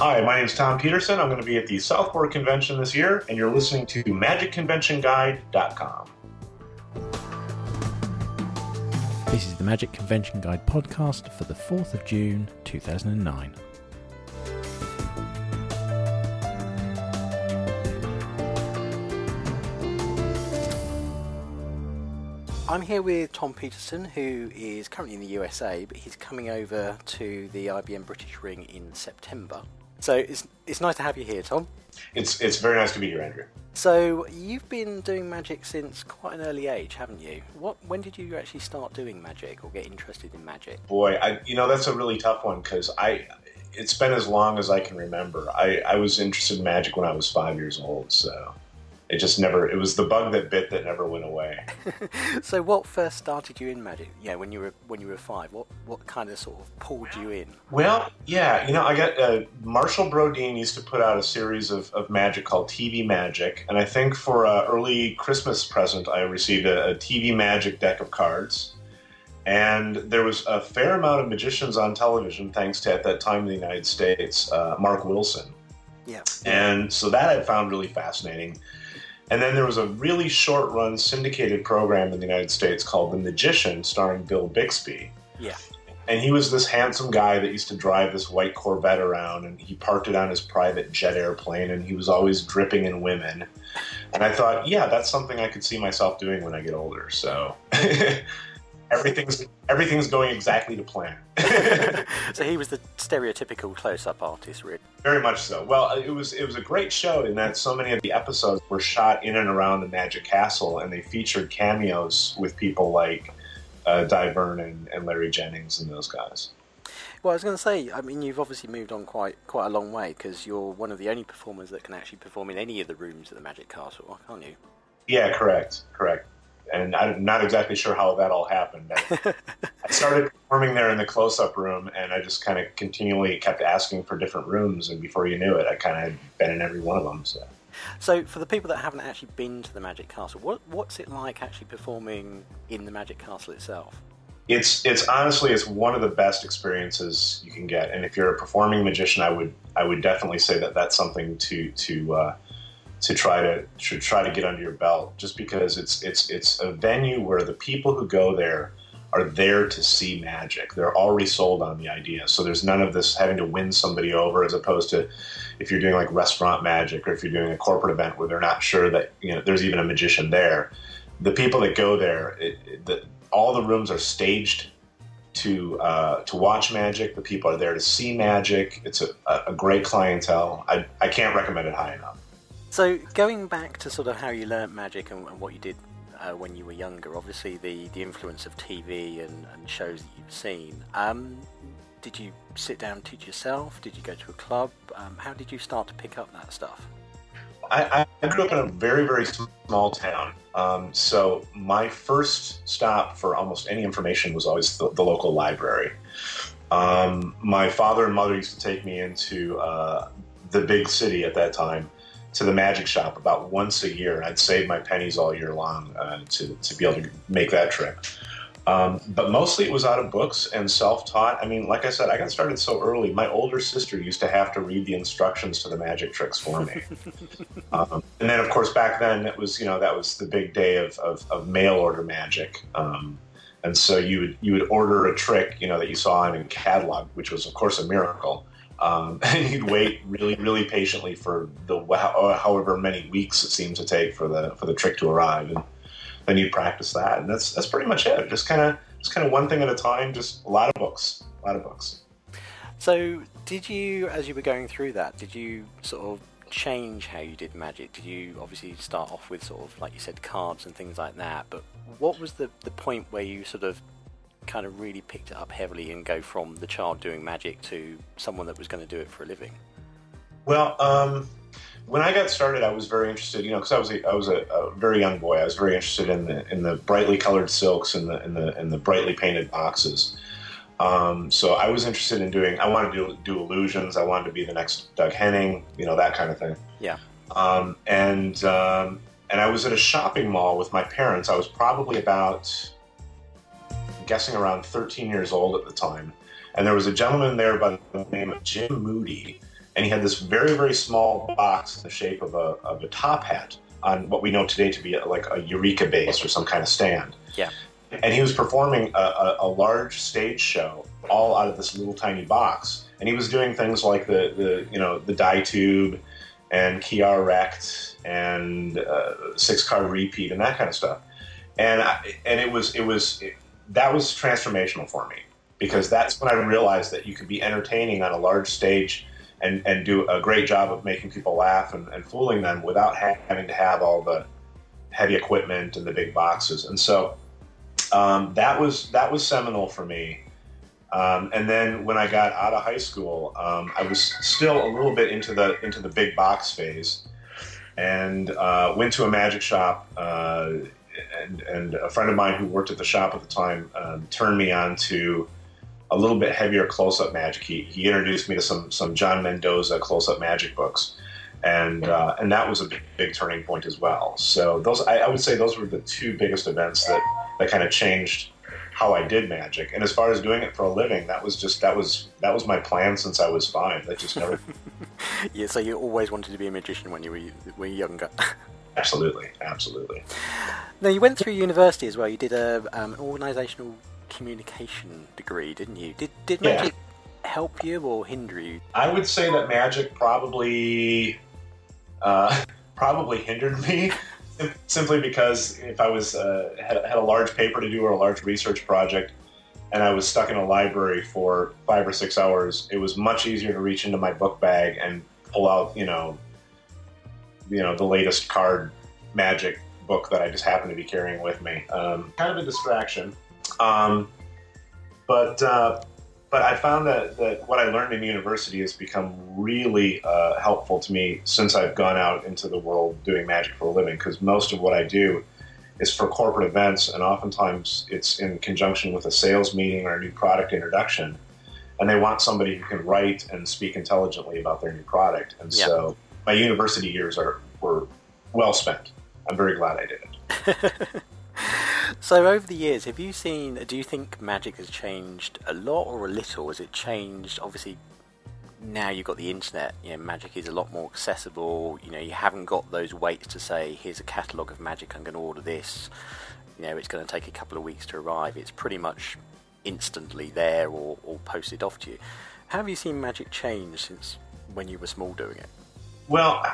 Hi, my name is Tom Peterson. I'm going to be at the Southport Convention this year, and you're listening to MagicConventionGuide.com. This is the Magic Convention Guide podcast for the 4th of June 2009. I'm here with Tom Peterson, who is currently in the USA, but he's coming over to the IBM British Ring in September. So it's, it's nice to have you here, Tom. It's, it's very nice to be here, Andrew. So you've been doing magic since quite an early age, haven't you? What when did you actually start doing magic or get interested in magic? Boy, I, you know that's a really tough one because I it's been as long as I can remember. I, I was interested in magic when I was five years old, so it just never it was the bug that bit that never went away. So what first started you in magic? Yeah when you were when you were five what what kind of sort of pulled you in? Well yeah you know i got uh, Marshall Brodien used to put out a series of, of magic called tv magic and i think for an early christmas present i received a, a tv magic deck of cards. And there was a fair amount of magicians on television thanks to at that time in the united states uh, mark wilson. Yeah. And so that i found really fascinating and then there was a really short run syndicated program in the United States called The Magician, starring Bill Bixby. Yeah. And he was this handsome guy that used to drive this white Corvette around, and he parked it on his private jet airplane, and he was always dripping in women. And I thought, yeah, that's something I could see myself doing when I get older. So everything's everything's going exactly to plan. so he was the stereotypical close-up artist, really. Very much so. Well, it was it was a great show in that so many of the episodes were shot in and around the Magic Castle, and they featured cameos with people like uh, Dai Vernon and Larry Jennings and those guys. Well, I was going to say, I mean, you've obviously moved on quite quite a long way because you're one of the only performers that can actually perform in any of the rooms at the Magic Castle, aren't you? Yeah, correct, correct and I'm not exactly sure how that all happened. I, I started performing there in the close-up room, and I just kind of continually kept asking for different rooms, and before you knew it, I kind of had been in every one of them. So. So, for the people that haven't actually been to the Magic Castle, what, what's it like actually performing in the Magic Castle itself? It's it's honestly it's one of the best experiences you can get, and if you're a performing magician, I would I would definitely say that that's something to to uh, to try to to try to get under your belt just because it's it's it's a venue where the people who go there are there to see magic. They're already sold on the idea. So there's none of this having to win somebody over as opposed to if you're doing like restaurant magic or if you're doing a corporate event where they're not sure that you know there's even a magician there. The people that go there, it, it, the, all the rooms are staged to uh, to watch magic. The people are there to see magic. It's a, a great clientele. I, I can't recommend it high enough. So going back to sort of how you learnt magic and, and what you did uh, when you were younger, obviously the, the influence of TV and, and shows that you've seen. Um, did you sit down and teach yourself? Did you go to a club? Um, how did you start to pick up that stuff? I, I grew up in a very, very small town. Um, so my first stop for almost any information was always the, the local library. Um, my father and mother used to take me into uh, the big city at that time to the magic shop about once a year. I'd save my pennies all year long uh, to, to be able to make that trip. Um, but mostly it was out of books and self taught. I mean, like I said, I got started so early. My older sister used to have to read the instructions to the magic tricks for me. um, and then, of course, back then it was, you know, that was the big day of, of, of mail order magic. Um, and so you would, you would order a trick, you know, that you saw in a catalog, which was, of course, a miracle. Um, and you'd wait really, really patiently for the uh, however many weeks it seemed to take for the for the trick to arrive, and then you'd practice that, and that's that's pretty much it. Just kind of just kind of one thing at a time. Just a lot of books, a lot of books. So, did you, as you were going through that, did you sort of change how you did magic? Did you obviously start off with sort of like you said cards and things like that? But what was the the point where you sort of kind of really picked it up heavily and go from the child doing magic to someone that was going to do it for a living? Well, um, when I got started, I was very interested, you know, because I was a, I was a, a, very young boy. I was very interested in the in the brightly colored silks and the in the in the brightly painted boxes. Um, so I was interested in doing. I wanted to do, do, illusions. I wanted to be the next Doug Henning, you know, that kind of thing. Yeah. Um, and um, and I was at a shopping mall with my parents. I was probably about guessing around 13 years old at the time. And there was a gentleman there by the name of Jim Moody. and he had this very very small box in the shape of a of a top hat on what we know today to be like a Eureka base or some kind of stand. Yeah. And he was performing a, a, a large stage show all out of this little tiny box, and he was doing things like the the you know the die tube and Key-R-Rect and uh, six card repeat and that kind of stuff. And I, and it was it was it, that was transformational for me because that's when I realized that you could be entertaining on a large stage and, and do a great job of making people laugh and, and fooling them without ha- having to have all the heavy equipment and the big boxes. And so um, that was that was seminal for me. Um, and then when I got out of high school, um, I was still a little bit into the into the big box phase, and uh, went to a magic shop. Uh, and, and a friend of mine who worked at the shop at the time um, turned me on to a little bit heavier close-up magic. He, he introduced me to some some John Mendoza close-up magic books, and uh, and that was a big, big, turning point as well. So those I, I, would say those were the two biggest events that that kind of changed how I did magic. And as far as doing it for a living, that was just that was that was my plan since I was five. That just never. yeah, so you always wanted to be a magician when you were were younger. absolutely, absolutely. Now you went through university as well. You did a um, organisational communication degree, didn't you? Did did magic yeah. help you or hinder you? I would say that magic probably uh, probably hindered me. Simply because if I was uh, had, had a large paper to do or a large research project, and I was stuck in a library for five or six hours, it was much easier to reach into my book bag and pull out, you know, you know, the latest card magic book that I just happened to be carrying with me. Um, kind of a distraction. Um, but uh, but I found that, that what I learned in university has become really uh, helpful to me since I've gone out into the world doing magic for a living. Because most of what I do is for corporate events, and oftentimes it's in conjunction with a sales meeting or a new product introduction. And they want somebody who can write and speak intelligently about their new product. And yep. so my university years are were well spent. I'm very glad I did it. so over the years, have you seen? Do you think magic has changed a lot or a little? Has it changed? Obviously, now you've got the internet. You know, magic is a lot more accessible. You know, you haven't got those waits to say, "Here's a catalogue of magic. I'm going to order this." You know, it's going to take a couple of weeks to arrive. It's pretty much instantly there or, or posted off to you. How have you seen magic change since when you were small doing it? Well,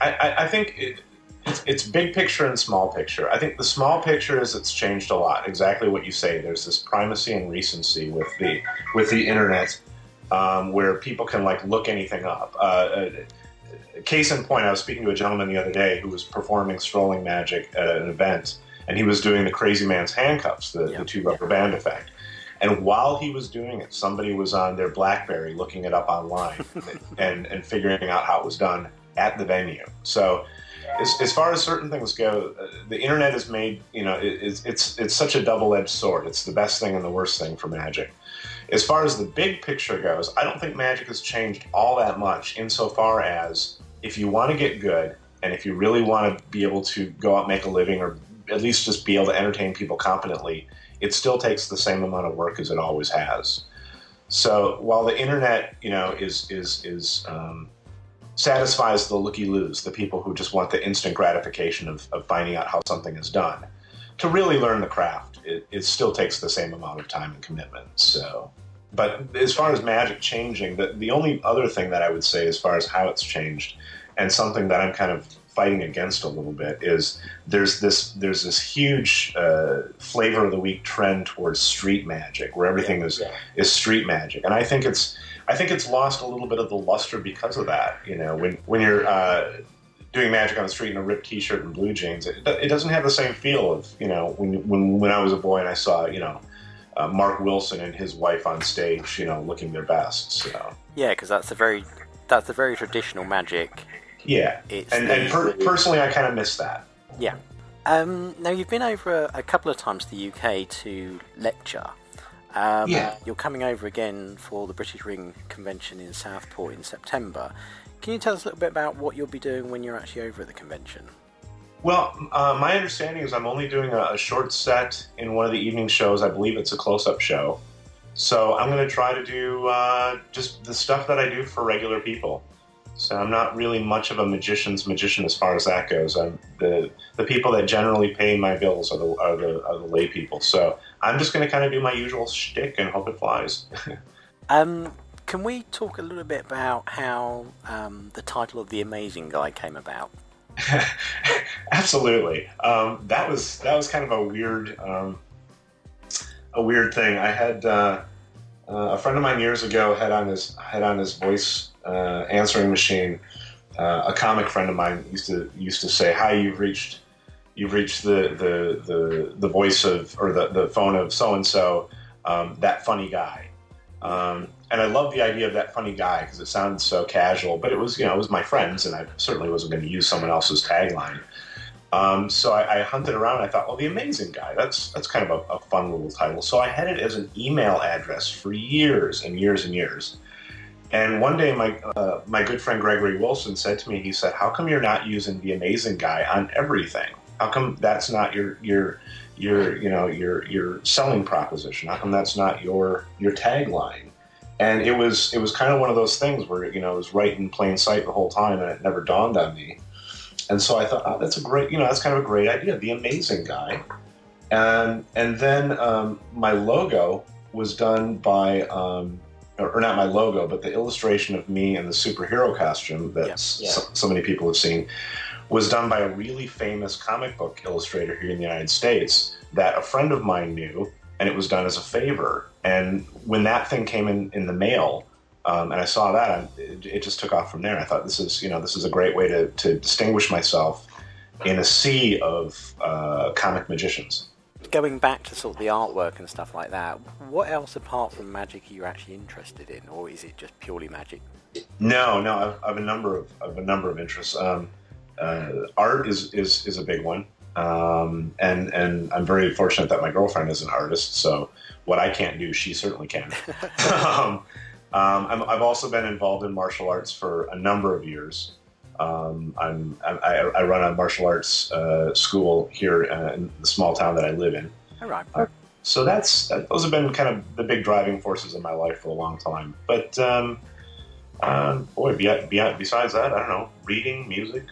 I, I, I think it, it's, it's big picture and small picture. I think the small picture is it's changed a lot. Exactly what you say. There's this primacy and recency with the with the internet, um, where people can like look anything up. Uh, uh, case in point, I was speaking to a gentleman the other day who was performing strolling magic at an event, and he was doing the Crazy Man's handcuffs, the, the two rubber band effect. And while he was doing it, somebody was on their BlackBerry looking it up online and, and figuring out how it was done at the venue. So as, as far as certain things go, uh, the internet has made you know it, it's it's it's such a double edged sword. It's the best thing and the worst thing for Magic. As far as the big picture goes, I don't think Magic has changed all that much insofar as if you want to get good and if you really want to be able to go out and make a living or at least just be able to entertain people competently, it still takes the same amount of work as it always has. So while the internet, you know, is is is um, satisfies the looky loos, the people who just want the instant gratification of, of finding out how something is done. To really learn the craft, it, it still takes the same amount of time and commitment. So, but as far as magic changing, the, the only other thing that I would say, as far as how it's changed, and something that I'm kind of fighting against a little bit is there's this there's this huge uh, flavor of the week trend towards street magic where everything is yeah. is street magic and I think it's I think it's lost a little bit of the luster because of that. You know, when when you're uh, doing magic on the street in a ripped T-shirt and blue jeans, it, it doesn't have the same feel of you know when when when I was a boy and I saw you know uh, Mark Wilson and his wife on stage, you know, looking their best. So yeah, because that's a very that's a very traditional magic. Yeah, it's and, and per- personally, I kind of miss that. Yeah. Um, now you've been over a, a couple of times to the UK to lecture. Um, yeah. You're coming over again for the British Ring Convention in Southport in September. Can you tell us a little bit about what you'll be doing when you're actually over at the convention? Well, uh, my understanding is I'm only doing a, a, short set in one of the evening shows. I believe it's a close up show. So I'm going to try to do uh, just the stuff that I do for regular people. So I'm not really much of a magician's magician as far as that goes. I'm the the people that generally pay my bills are the are the, are the lay people. So I'm just going to kind of do my usual shtick and hope it flies. um, can we talk a little bit about how um, the title of the Amazing Guy came about? Absolutely. Um, that was that was kind of a weird um, a weird thing. I had uh, uh, a friend of mine years ago had on his had on his voice uh, answering machine. Uh, a comic friend of mine used to used to say, "Hi, you've reached you've reached the the the, the voice of or the, the phone of so and so, that funny guy." Um, and I love the idea of that funny guy because it sounds so casual, but it was you know it was my friends, and I certainly wasn't going to use someone else's tagline. Um, so I, I, hunted around. I thought, well, the amazing guy. That's that's kind of a, a, fun little title. So I had it as an email address for years and years and years. And one day, my uh, my good friend Gregory Wilson said to me, he said, "How come you're not using the amazing guy on everything? How come that's not your your your you know your your selling proposition? How come that's not your your tagline?" And it was it was kind of one of those things where you know it was right in plain sight the whole time, and it never dawned on me and so I thought, oh, that's a great, you know, that's kind of a great idea. The amazing guy, and and then um, my logo was done by, um, or, not my logo, but the illustration of me in the superhero costume that yeah, yeah. so, so, many people have seen was done by a really famous comic book illustrator here in the United States that a friend of mine knew, and it was done as a favor. And when that thing came in in the mail, um, and I saw that, it, it, just took off from there. I thought this is, you know, this is a great way to, to distinguish myself in a sea of uh, comic magicians. Going back to sort of the artwork and stuff like that, what else apart from magic are you actually interested in, or is it just purely magic? No, no, I've, I've a number of I've a number of interests. Um, uh, art is, is is a big one, um, and and I'm very fortunate that my girlfriend is an artist. So what I can't do, she certainly can. um, um, i have also been involved in martial arts for a number of years. Um, I, I, run a martial arts uh, school here uh, in the small town that I live in. Uh, so that's that, those have been kind of the big driving forces in my life for a long time. But um, uh, boy, besides that, I don't know, reading, music.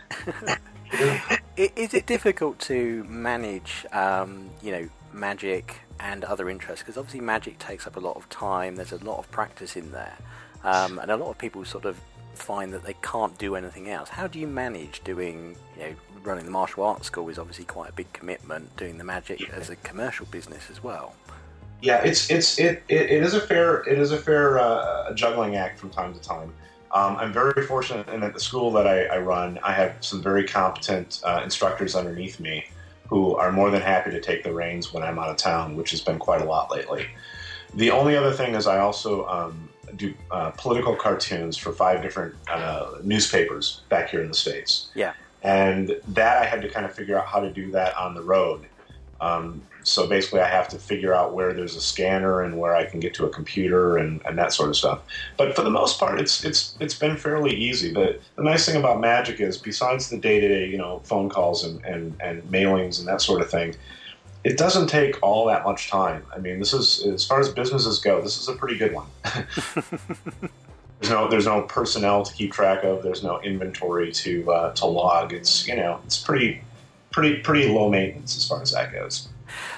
Is it difficult to manage, um, you know, magic and other interests because obviously magic takes up a lot of time. There's a lot of practice in there, um, and a lot of people sort of find that they can't do anything else. How do you manage doing, you know, running the martial arts school is obviously quite a big commitment. Doing the magic yeah. as a commercial business as well. Yeah, it's it's it, it, it is a fair it is a fair uh, juggling act from time to time. Um, I'm very fortunate in that the school that I, I run, I have some very competent uh, instructors underneath me who are more than happy to take the reins when I'm out of town, which has been quite a lot lately. The only other thing is I also um, do uh, political cartoons for five different uh, newspapers back here in the states. Yeah, and that I had to kind of figure out how to do that on the road. Um, so basically, I have to figure out where there's a scanner and where I can get to a computer and, and that sort of stuff. But for the most part, it's it's it's been fairly easy. The the nice thing about Magic is, besides the day to day, you know, phone calls and, and, and mailings and that sort of thing, it doesn't take all that much time. I mean, this is as far as businesses go, this is a pretty good one. there's no there's no personnel to keep track of. There's no inventory to uh, to log. It's you know it's pretty pretty pretty low maintenance as far as that goes.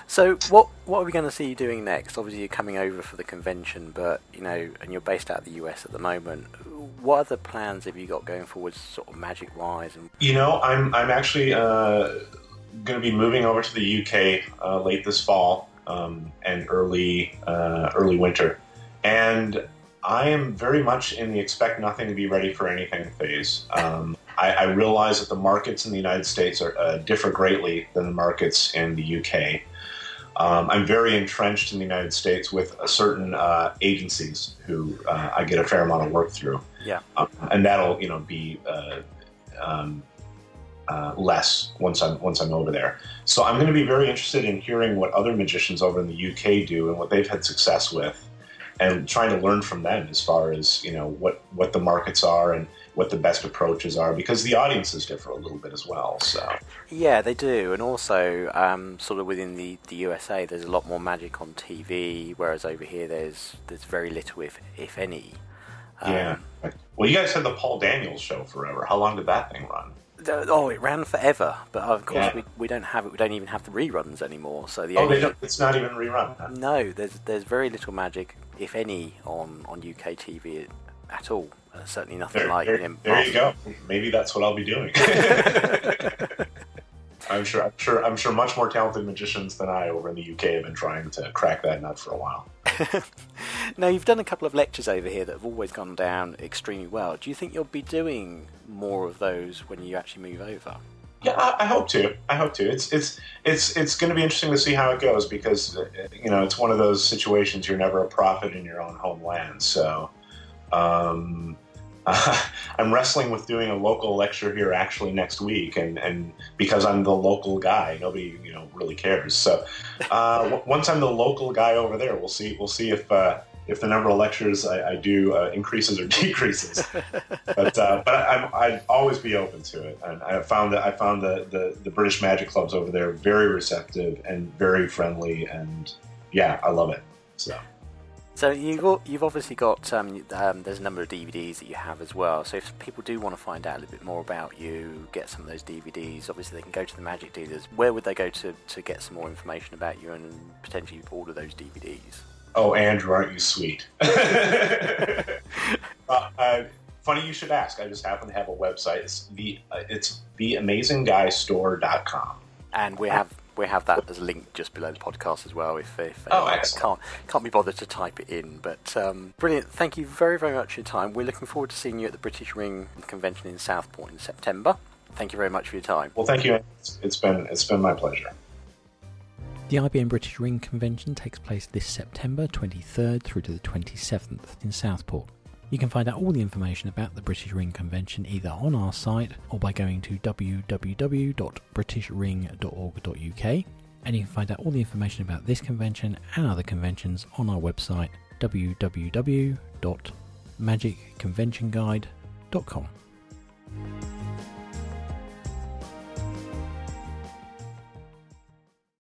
So what what are we going to see you doing next? Obviously, you're coming over for the convention, but you know, and you're based out of the US at the moment. What other plans have you got going forward, sort of magic wise? And you know, I'm I'm actually uh, going to be moving over to the UK uh, late this fall um, and early uh, early winter, and I am very much in the expect nothing to be ready for anything phase. Um, I, I, realize that the markets in the United States are uh, differ greatly than the markets in the UK. Um, I'm very entrenched in the United States with a certain uh, agencies who uh, I get a fair amount of work through. Yeah, um, and that'll you know be uh, um, uh, less once I'm once I'm over there. So I'm going to be very interested in hearing what other magicians over in the UK do and what they've had success with, and trying to learn from them as far as you know what what the markets are and what the best approaches are because the audiences differ a little bit as well. So yeah, they do, and also um, sort of within the, the USA, there's a lot more magic on TV, whereas over here there's there's very little, if if any. Um, yeah. Well, you guys had the Paul Daniels show forever. How long did that thing run? Oh, it ran forever, but of course yeah. we, we don't have it. We don't even have the reruns anymore. So the oh, only, it's not even rerun. Huh? No, there's there's very little magic, if any, on on UK TV at all. Uh, certainly nothing there, like. There, there you go. Maybe that's what I'll be doing. I'm sure. I'm sure. I'm sure. Much more talented magicians than I over in the UK have been trying to crack that nut for a while. now you've done a couple of lectures over here that have always gone down extremely well. Do you think you'll be doing more of those when you actually move over? Yeah, I, I hope to. I hope to. It's it's it's it's going to be interesting to see how it goes because uh, you know it's one of those situations you're never a prophet in your own homeland. So. Um, uh, I'm wrestling with doing a local lecture here actually next week, and, and because I'm the local guy, nobody you know really cares. So uh, w- once I'm the local guy over there, we'll see we'll see if uh, if the number of lectures I, I do uh, increases or decreases. but uh, but I, would always be open to it, and I found that I found the, the the British Magic clubs over there very receptive and very friendly, and yeah, I love it. So. So you've you've obviously got um, um, there's a number of DVDs that you have as well. So if people do want to find out a little bit more about you, get some of those DVDs. Obviously, they can go to the Magic dealers. Where would they go to to get some more information about you and potentially order those DVDs? Oh, Andrew, aren't you sweet? uh, uh, funny you should ask. I just happen to have a website. It's the uh, it's theamazingguystore.com. And we have we have that as a link just below the podcast as well. If, if oh, excellent. can't can't be bothered to type it in, but um, brilliant. Thank you very very much for your time. We're looking forward to seeing you at the British Ring Convention in Southport in September. Thank you very much for your time. Well, thank you. it's, it's been it's been my pleasure. The IBM British Ring Convention takes place this September 23rd through to the 27th in Southport. You can find out all the information about the British Ring Convention either on our site or by going to www.britishring.org.uk. And you can find out all the information about this convention and other conventions on our website www.magicconventionguide.com.